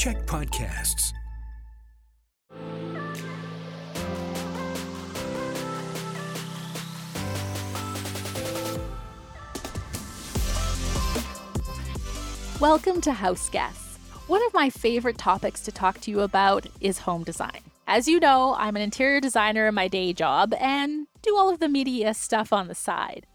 CHEK podcasts. Welcome to House Guests. One of my favorite topics to talk to you about is home design. As you know, I'm an interior designer in my day job and do all of the media stuff on the side.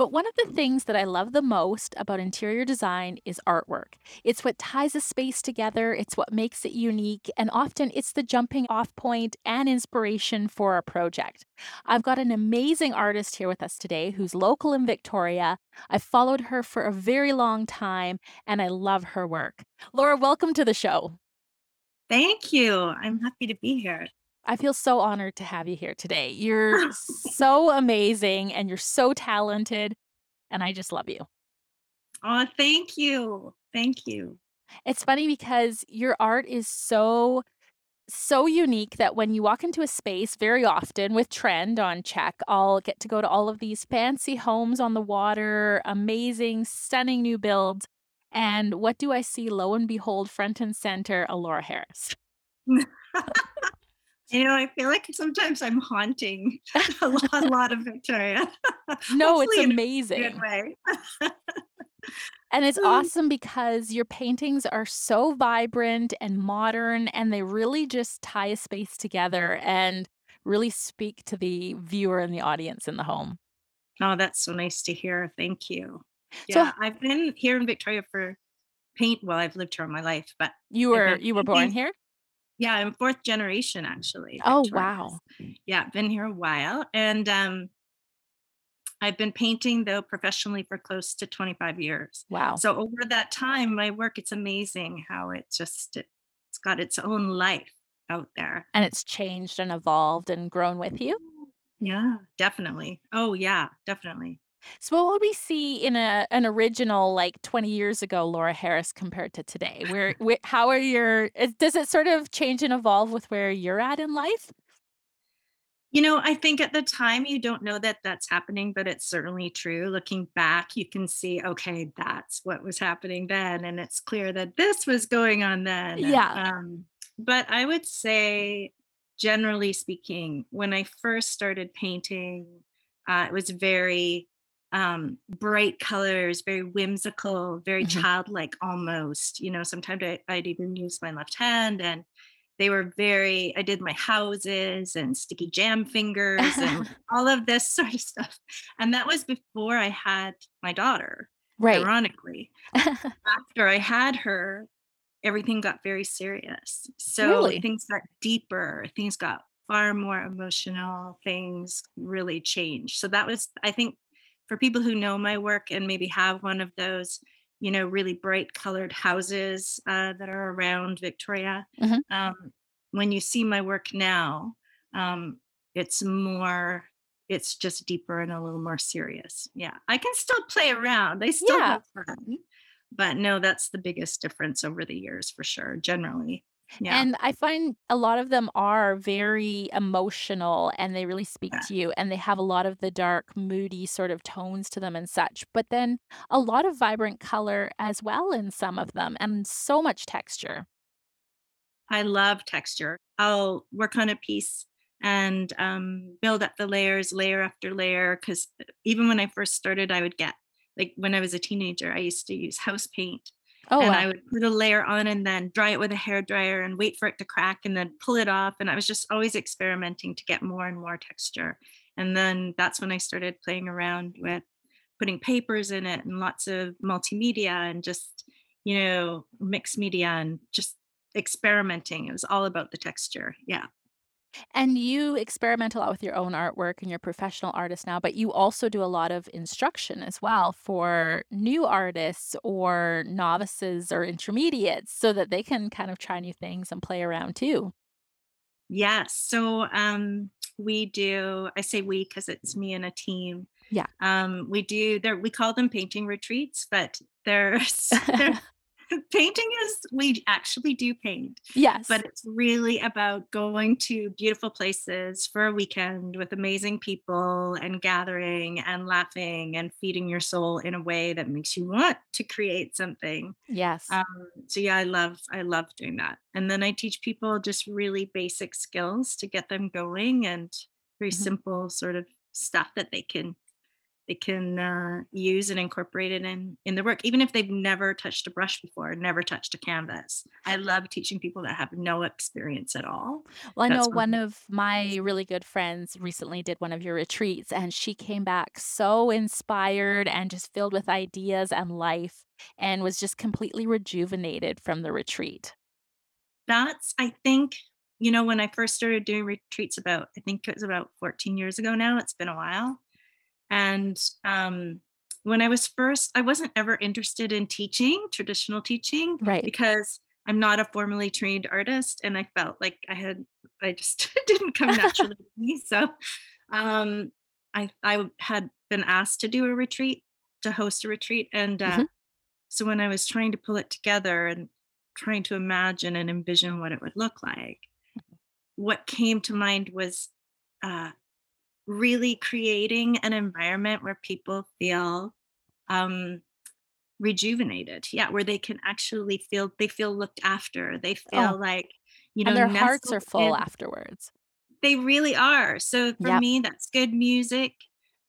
But one of the things that I love the most about interior design is artwork. It's what ties a space together, it's what makes it unique, and often it's the jumping off point and inspiration for a project. I've got an amazing artist here with us today who's local in Victoria. I've followed her for a very long time and I love her work. Laura, welcome to the show. Thank you. I'm happy to be here. I feel so honored to have you here today. You're so amazing and you're so talented, and I just love you. Oh, thank you. Thank you. It's funny because your art is so so unique that when you walk into a space very often with trend on check i'll get to go to all of these fancy homes on the water amazing stunning new builds and what do i see lo and behold front and center Alora harris You know, I feel like sometimes I'm haunting a lot, a lot of Victoria. No, it's amazing. and it's awesome because your paintings are so vibrant and modern, and they really just tie a space together and really speak to the viewer and the audience in the home. Oh, that's so nice to hear. Thank you. So Yeah, I've been here in Victoria for paint. Well, I've lived here all my life, but you were you were born here? Yeah, I'm fourth generation actually, Oh, wow. Yeah, been here a while, and um, I've been painting though professionally for close to 25 years. Wow. So over that time, my work, it's amazing how it just it's got its own life out there. And it's changed and evolved and grown with you? Yeah, definitely. Oh yeah, definitely. So what would we see in a an original like 20 years ago Laura Harris compared to today? Where, where how are your is- does it sort of change and evolve with where you're at in life? You know, I think at the time you don't know that that's happening, but it's certainly true. Looking back, you can see, okay, that's what was happening then, and it's clear that this was going on then. Yeah. Um, but I would say, generally speaking, when I first started painting, uh, it was very um, bright colors, very whimsical, very Mhm. childlike almost. You know, sometimes I, I'd even use my left hand and they were very i did my houses and sticky jam fingers and all of this sort of stuff and that was before i had my daughter Right. ironically after i had her everything got very serious so Really? things got deeper things got far more emotional things really changed so that was i think for people who know my work and maybe have one of those you know really bright colored houses uh, that are around victoria Mhm. um, when you see my work now um, it's more it's just deeper and a little more serious yeah i can still play around i still Yeah. have fun but no that's the biggest difference over the years for sure generally yeah And I find a lot of them are very emotional and they really speak to you and they have a lot of the dark, moody sort of tones to them and such. But then a lot of vibrant color as well in some of them and so much texture. I love texture. I'll work on a piece and um, build up the layers layer after layer. Because even when I first started, I would get like when I was a teenager, I used to use house paint Oh, and wow. I would put a layer on and then dry it with a hair dryer and wait for it to crack and then pull it off. And I was just always experimenting to get more and more texture. And then that's when I started playing around with putting papers in it and lots of multimedia and just, you know, mixed media and just experimenting. It was all about the texture. Yeah. And you experiment a lot with your own artwork and you're a professional artist now, but you also do a lot of instruction as well for new artists or novices or intermediates so that they can kind of try new things and play around too. Yes. So um we do I say we because it's me and a team. Yeah. Um we do there we call them painting retreats, but there's they're painting is we actually do paint Yes. but it's really about going to beautiful places for a weekend with amazing people and gathering and laughing and feeding your soul in a way that makes you want to create something Yes. um, so yeah i love i love doing that and then i teach people just really basic skills to get them going and very Mhm. simple sort of stuff that they can they can uh, use and incorporate it in in their work, even if they've never touched a brush before, never touched a canvas. I love teaching people that have no experience at all. Well, I know one of my really good friends recently did one of your retreats, and she came back so inspired and just filled with ideas and life and was just completely rejuvenated from the retreat. That's I think you know when I first started doing retreats about I think it was about 14 years ago now. It's been a while, and um, when I was first, I wasn't ever interested in teaching traditional teaching Right. because I'm not a formally trained artist, and I felt like I had I just didn't come naturally to me. So um, I I had been asked to do a retreat, to host a retreat, and uh, Mhm. so when I was trying to pull it together and trying to imagine and envision what it would look like, what came to mind was uh, really creating an environment where people feel um, rejuvenated. Yeah, where they can actually feel they feel looked after. They Oh, feel like you and know their hearts are full in afterwards. they really are. So for Yep. me, that's good music,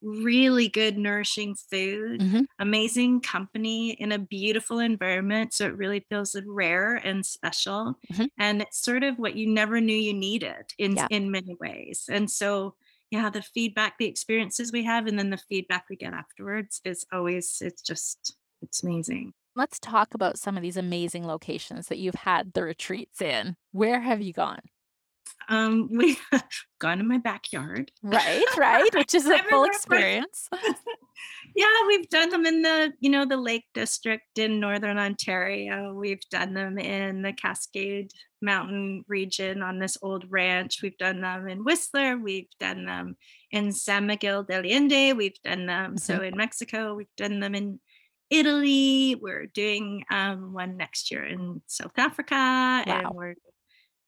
really good nourishing food, Mhm. amazing company in a beautiful environment. So it really feels rare and special. Mhm. And it's sort of what you never knew you needed in Yep. in many ways. And so yeah, the feedback, the experiences we have, and then the feedback we get afterwards is always it's just it's amazing. Let's talk about some of these amazing locations that you've had the retreats in. Where have you gone? Um, we've gone in my backyard. Right, right, which is a full experience. Yeah, we've done them in the, you know, the Lake District in Northern Ontario. We've done them in the Cascade Mountain region on this old ranch. We've done them in Whistler. We've done them in San Miguel de Allende. We've done them Mhm. so in Mexico. We've done them in Italy. We're doing um, one next year in South Africa, and we're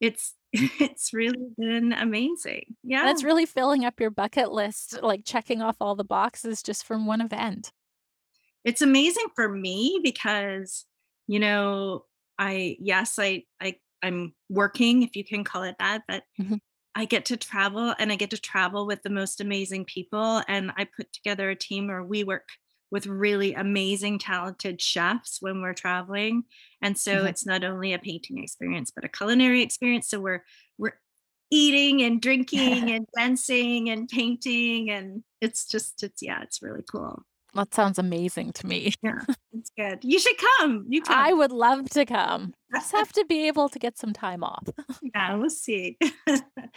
it's it's really been amazing. Yeah. That's really filling up your bucket list, like checking off all the boxes just from one event. It's amazing for me because, you know, I yes, I I I'm working, if you can call it that, but Mhm. I get to travel and I get to travel with the most amazing people. And I put together a team or we work with really amazing, talented chefs when we're traveling. And so Mhm. it's not only a painting experience, but a culinary experience. So we're we're eating and drinking and dancing and painting. And it's just it's yeah, it's really cool. That sounds amazing to me. Yeah, it's good. You should come. You come. I would love to come. I just have to be able to get some time off. Yeah, we'll see.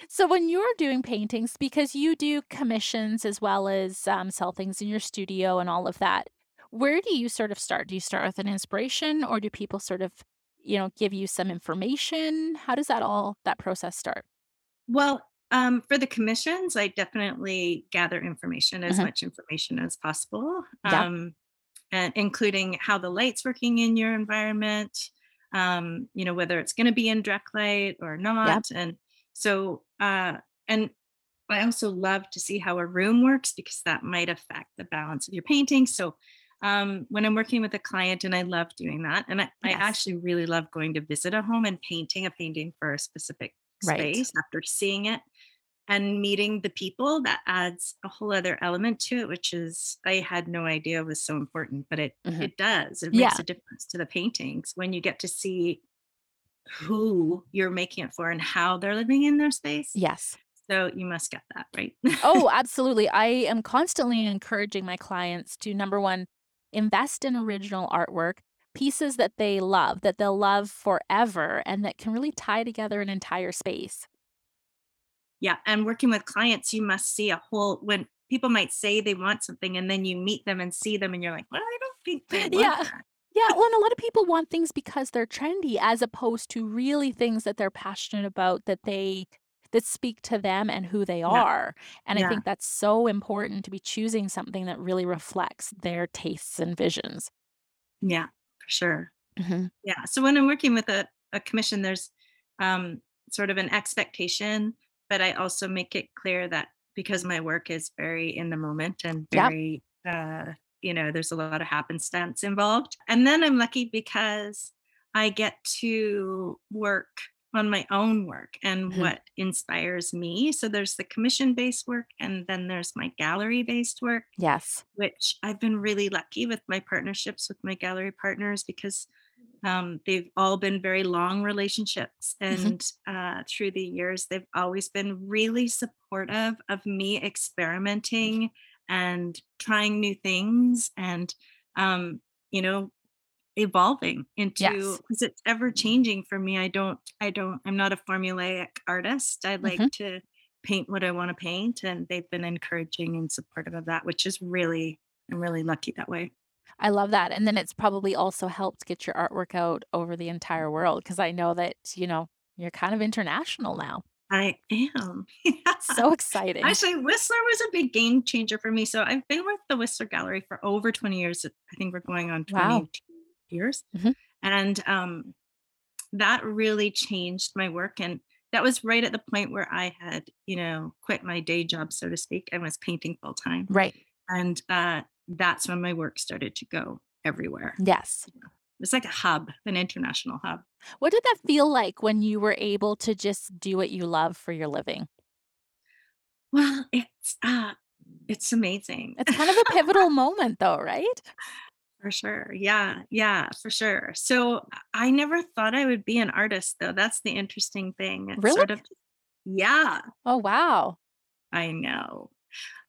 So when you're doing paintings, because you do commissions as well as um, sell things in your studio and all of that, where do you sort of start? Do you start with an inspiration, or do people sort of, you know, give you some information? How does that all that process start? Well, um, for the commissions, I definitely gather information, as Mhm. much information as possible, um, and including how the light's working in your environment, um, you know, whether it's going to be in direct light or not. And so, uh, and I also love to see how a room works because that might affect the balance of your painting. So, um, when I'm working with a client, and I love doing that, and I, I actually really love going to visit a home and painting a painting for a specific Right. space after seeing it and meeting the people that adds a whole other element to it which is i had no idea was so important but it Mhm. it does it makes a difference to the paintings when you get to see who you're making it for and how they're living in their space Yes. so you must get that right Oh, absolutely. I am constantly encouraging my clients to number one, invest in original artwork, pieces that they love, that they'll love forever, and that can really tie together an entire space. Yeah and working with clients you must see a whole when people might say they want something and then you meet them and see them and you're like well i don't think they want Yeah. that Yeah. Well, and a lot of people want things because they're trendy as opposed to really things that they're passionate about that they that speak to them and who they yeah are. And I think that's so important to be choosing something that really reflects their tastes and visions. yeah for sure Mhm. Yeah. So when I'm working with a, a commission, there's um, sort of an expectation, but I also make it clear that because my work is very in the moment and Yep. very, uh, you know, there's a lot of happenstance involved. And then I'm lucky because I get to work on my own work and Mhm. what inspires me. So there's the commission based work, and then there's my gallery based work Yes. which I've been really lucky with my partnerships with my gallery partners because um, they've all been very long relationships. Mhm. And uh, through the years, they've always been really supportive of me experimenting and trying new things and, um, you know, evolving into Yes. because it's ever changing for me. I don't, I don't, I'm not a formulaic artist. I like Mhm. to paint what I want to paint, and they've been encouraging and supportive of that, which is really, I'm really lucky that way. I love that, and then it's probably also helped get your artwork out over the entire world because I know that, you know, you're kind of international now. I am. So exciting. Actually, Whistler was a big game changer for me. So I've been with the Whistler Gallery for over 20 years. I think we're going on Wow. 22 years. Mhm. And um, that really changed my work. And that was right at the point where I had, you know, quit my day job, so to speak, and was painting full time. Right. And uh, that's when my work started to go everywhere. Yes. It's like a hub, an international hub. What did that feel like when you were able to just do what you love for your living? Well, it's uh, it's amazing. It's kind of a pivotal moment though, right? For sure. Yeah. Yeah, for sure. So I never thought I would be an artist though. That's the interesting thing. It's Really? sort of yeah, Oh, wow. I know.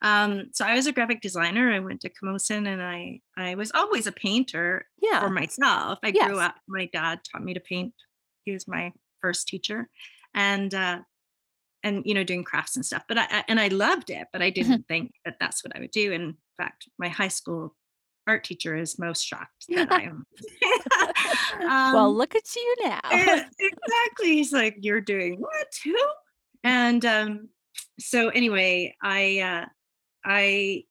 Um, so I was a graphic designer. I went to Camosun and I I was always a painter for myself. I grew up, my dad taught me to paint. He was my first teacher. And uh and you know doing crafts and stuff but I, and i loved it but i Mhm. didn't think that that's what i would do in fact my high school art teacher is most shocked that i am Well, um look at you now. exactly he's like you're doing what too and um so anyway i uh i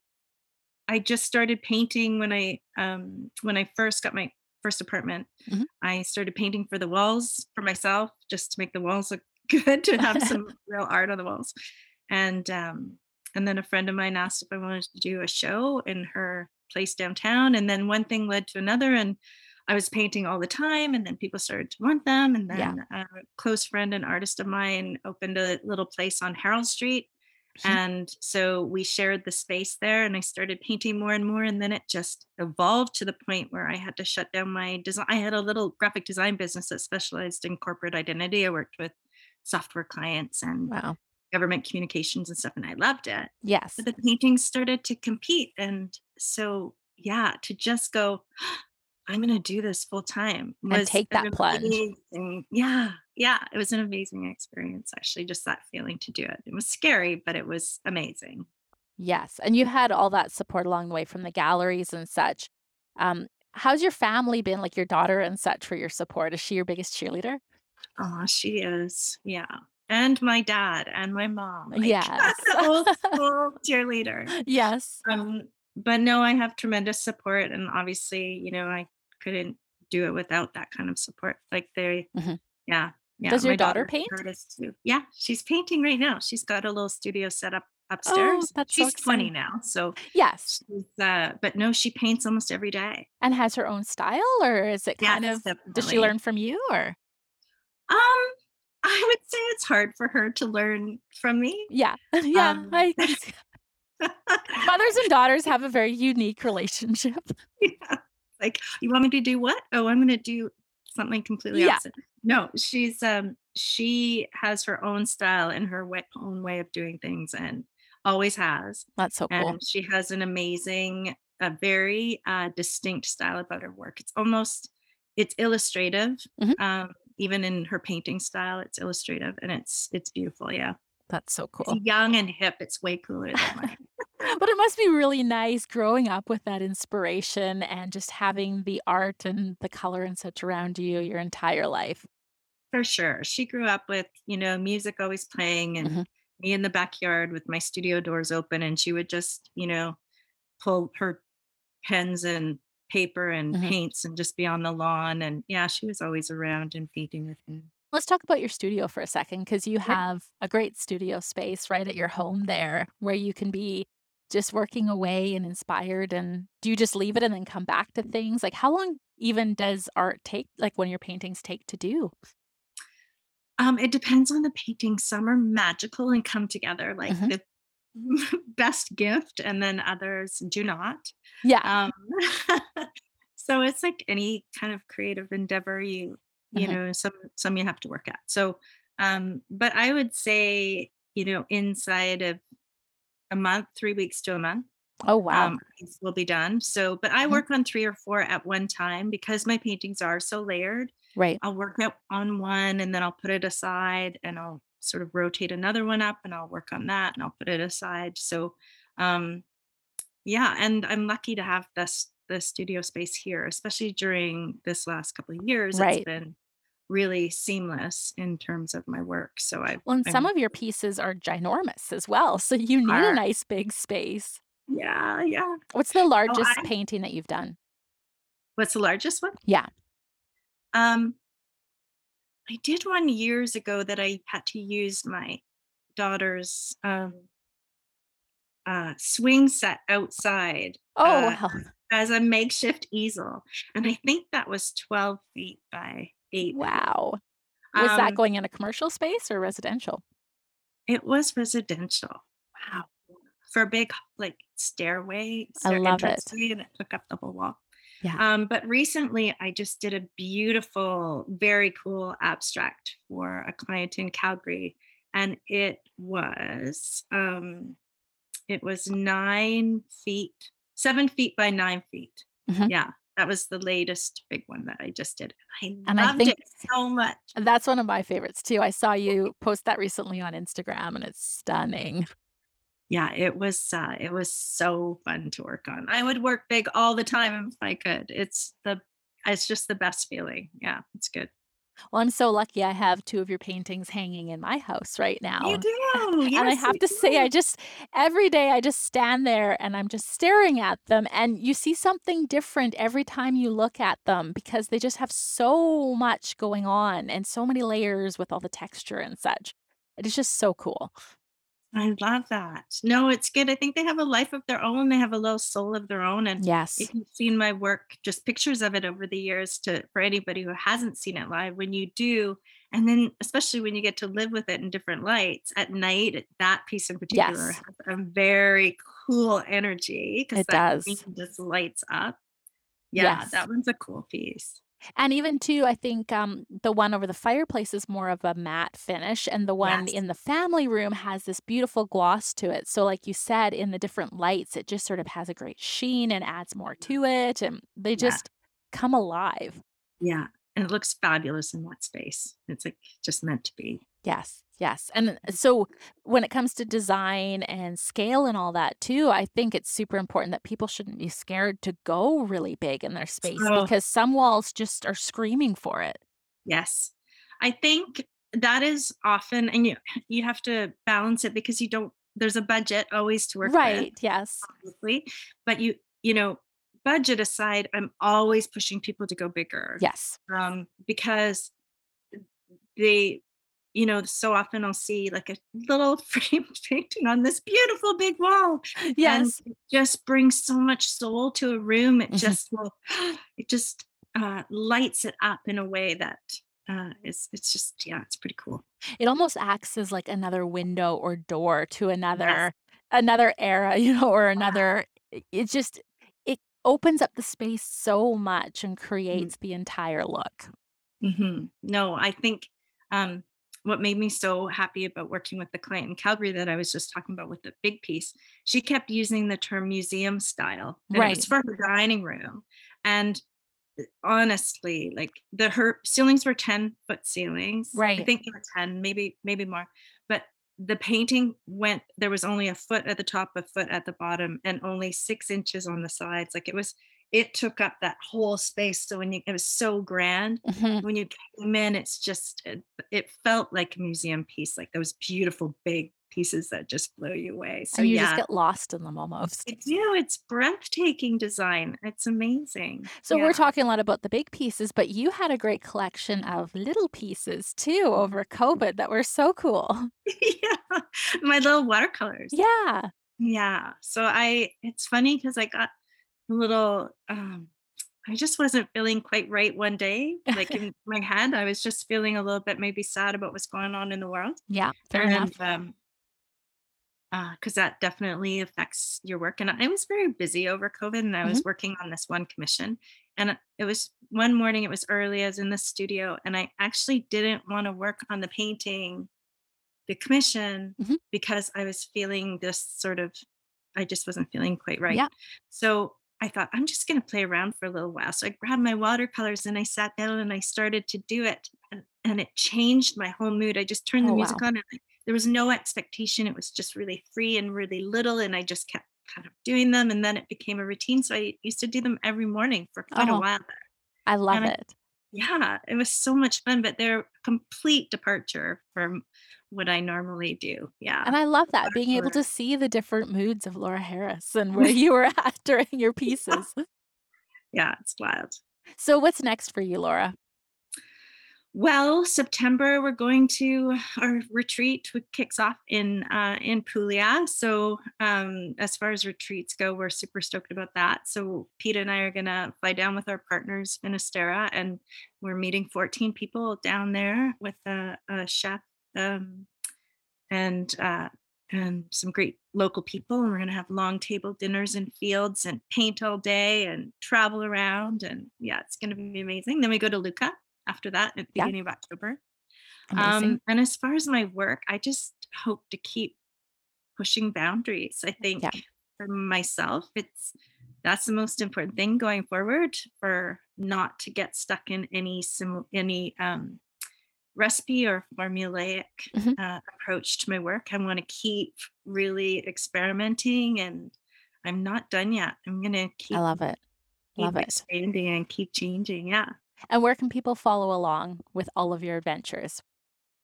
i just started painting when i um when i first got my first apartment. Mhm. i started painting for the walls for myself just to make the walls look good to have some real art on the walls. And um and then a friend of mine asked if i wanted to do a show in her place downtown. And then one thing led to another and i was painting all the time and then people started to want them and Yeah. then a close friend and artist of mine opened a little place on herald street and so we shared the space there and I started painting more and more. And then it just evolved to the point where I had to shut down my design. I had a little graphic design business that specialized in corporate identity. I worked with software clients and Wow. government communications and stuff, and I loved it. Yes. But the paintings started to compete. And so, yeah, to just go, I'm going to do this full time And take that plunge. amazing, yeah, yeah, it was an amazing experience, actually, just that feeling to do it. It was scary, but it was amazing. Yes. And you had all that support along the way from the galleries and such. Um, how's your family been, like your daughter and such, for your support? Is she your biggest cheerleader? Oh, she is, yeah. And my dad and my mom, like Yes. old school cheerleader. Yes. Um, but no, I have tremendous support, and obviously, you know, I couldn't do it without that kind of support. Like they, Mhm. yeah, yeah. Does your My daughter daughter's paint? artist too. Yeah, she's painting right now. She's got a little studio set up upstairs. Oh, upstairs. that's so She's 20 now, so Yes. she's uh, but no, she paints almost every day. And has her own style, or is it kind Yes, of does she learn from you or? Um, I would say it's hard for her to learn from me. Yeah. Yeah. Um, I mothers and daughters have a very unique relationship. Yeah. Like, "You want me to do what? Oh, I'm gonna do something completely Yeah. opposite." No, she's, um she has her own style and her way own way of doing things and always has, That's so cool. and she has an amazing, a very, uh, distinct style about her work. It's almost it's illustrative, Mhm. um, even in her painting style, it's illustrative, and it's it's beautiful, yeah. That's so It's cool. young and hip, it's way cooler than mine. But it must be really nice growing up with that inspiration and just having the art and the color and such around you your entire life. For sure. She grew up with, you know, music always playing and Mhm. me in the backyard with my studio doors open and she would just, you know, pull her pens and paper and Mhm. paints and just be on the lawn. And yeah, she was always around and painting with me. Let's talk about your studio for a second because you have a great studio space right at your home there, where you can be just working away and inspired, and do you just leave it and then come back to things? Like, how long even does art take, like, when your paintings take to do? Um, it depends on the painting. Some are magical and come together like Mhm. the best gift, and then others do not. Yeah. Um, so it's like any kind of creative endeavor you you Mhm. know, some some you have to work at. So, um, but I would say, you know, inside of a month, 3 weeks to a month, Oh, wow. um, will be done. So, but I Mhm. work on 3 or 4 at one time because my paintings are so layered. Right. I'll work out on one and then I'll put it aside and I'll sort of rotate another one up and I'll work on that and I'll put it aside. So, um, yeah, and I'm lucky to have this this studio space here, especially during this last couple of years. it's been really seamless in terms of my work. So I Well, and some I'm of your pieces are ginormous as well, so you need a nice big space. Yeah, yeah. What's the Oh, largest I painting that you've done? What's the largest one? Yeah. Um I did one years ago that I had to use my daughter's, um uh, swing set outside, Oh, uh, wow. As a makeshift easel, and I think that was 12 feet by 8. Wow. Was that Um going in a commercial space or residential? It was residential. Wow. For a big, like, stairway I love it. and it took up the whole wall. Yeah. Um, but recently, I just did a beautiful, very cool abstract for a client in Calgary, and it was, um, it was 9 feet 7 feet by 9 feet. Mhm. Yeah, that was the latest big one that I just did. I And I loved think it so much. that's one of my favorites too. I saw you post that recently on Instagram, and it's stunning. Yeah, it was, uh, it was so fun to work on. I would work big all the time if I could. It's the it's just the best feeling. Yeah, it's good. Well, I'm so lucky I have 2 of your paintings hanging in my house right now. You do! And I have to say, I just every day, I just stand there, and I'm just staring at them, and you see something different every time you look at them because they just have so much going on and so many layers with all the texture and such. It is just so cool. I love that. No, it's good. I think they have a life of their own. They have a little soul of their own, and Yes. if you've seen my work, just pictures of it over the years to for anybody who hasn't seen it live, when you do, and then especially when you get to live with it in different lights at night, that piece in particular Yes. has a very cool energy 'cause It that does. just lights up. Yeah, Yes. that one's a cool piece. And even too, I think, um, the one over the fireplace is more of a matte finish, and the one Yes. in the family room has this beautiful gloss to it. So like you said, in the different lights, it just sort of has a great sheen and adds more to it, and they Yeah. just come alive. Yeah, and it looks fabulous in that space. It's, like, just meant to be. Yes, yes, and so when it comes to design and scale and all that too, I think it's super important that people shouldn't be scared to go really big in their space Oh. because some walls just are screaming for it. Yes. I think that is often and you you have to balance it because you don't there's a budget always to work with, Right, yes. obviously, but you you know, budget aside, I'm always pushing people to go bigger, Yes. um, because they you know, so often I'll see, like, a little framed painting on this beautiful big wall, and Yes. it just brings so much soul to a room. It Mhm. just will it just, uh, lights it up in a way that, uh, is it's just yeah, it's pretty cool. It almost acts as, like, another window or door to Yes. another another era, you know, or another i it just it opens up the space so much and Mm. creates the entire look. Mhm. No, I think, um, what made me so happy about working with the client in Calgary that I was just talking about with the big piece, she kept using the term "museum style," and it was Right. for her dining room, and, eh, honestly, like, the her ceilings were ten-foot ceilings. Right. I think they were 10, maybe maybe more, but the painting went there was only a foot at the top, a foot at the bottom, and only 6 inches on the sides, like, it was it took up that whole space, so when you it was so grand. Mhm. When you came in, it's just it it felt like a museum piece, like those beautiful big pieces that just blow you away. So And you just get lost in them almost. I do. It's breathtaking design. It's amazing. So we're talking a lot about the big pieces, but you had a great collection of little pieces too over COVID that were so cool. yeah. My little watercolors. Yeah. Yeah. So I it's funny because I got little um I just wasn't feeling quite right one day. Like in my head, I was just feeling a little bit maybe sad about what's going on in the world. Yeah, fair enough. Um because that definitely affects your work. And I was very busy over COVID and I Mhm. was working on this one commission. And it was one morning, it was early, I was in the studio, and I actually didn't want to work on the painting, the commission, Mhm. because I was feeling this sort of, I just wasn't feeling quite right. Yeah. So I thought, I'm just going to play around for a little while. So I grabbed my watercolors and I sat down and I started to do it. And, and it changed my whole mood. I just turned the Oh, music wow. on and I, there was no expectation. It was just really free and really little. And I just kept kind of doing them. And then it became a routine. So I used to do them every morning for quite a Oh, while there. I love And it. Yeah, it was so much fun, but they're complete departure from what I normally do. Yeah. And I love that, being able to see the different moods of Laura Harris and where you were at during your pieces. yeah, it's wild. So what's next for you, Laura? Well, September we're going to our retreat kicks off in uh, in Puglia. So um, as far as retreats go, we're super stoked about that. So Pete and I are gonna fly down with our partners in Estera, and we're meeting 14 people down there with a, a chef um, and uh, and some great local people. And we're gonna have long table dinners in fields and paint all day and travel around. And yeah, it's gonna be amazing. Then we go to Lucca after that at the Yeah, beginning of October. amazing. Um, and as far as my work, I just hope to keep pushing boundaries. I think Yeah, for myself, it's that's the most important thing going forward for not to get stuck in any sim any um, recipe or formulaic mhm, uh, approach to my work. I want to keep really experimenting, and I'm not done yet. I'm gonna keep. I love it. Love it. expanding and keep changing. Yeah. And where can people follow along with all of your adventures?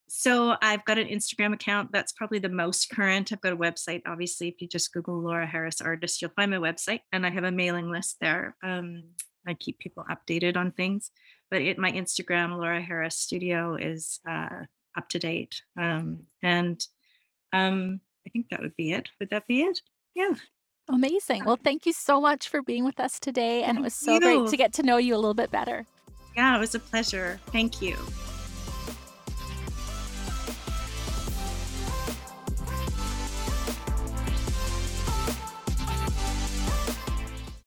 So I've got an Instagram account that's probably the most current. I've got a website. Obviously, if you just Google Laura Harris artist, you'll find my website, and I have a mailing list there. Um, I keep people updated on things, but it, my Instagram, Laura Harris Studio, is uh, up to date. Um, and um, I think that would be it. Would that be it? Yeah. Amazing. Well, thank you so much for being with us today, and it was so great to get to know you a little bit better. Yeah, it was a pleasure. Thank you.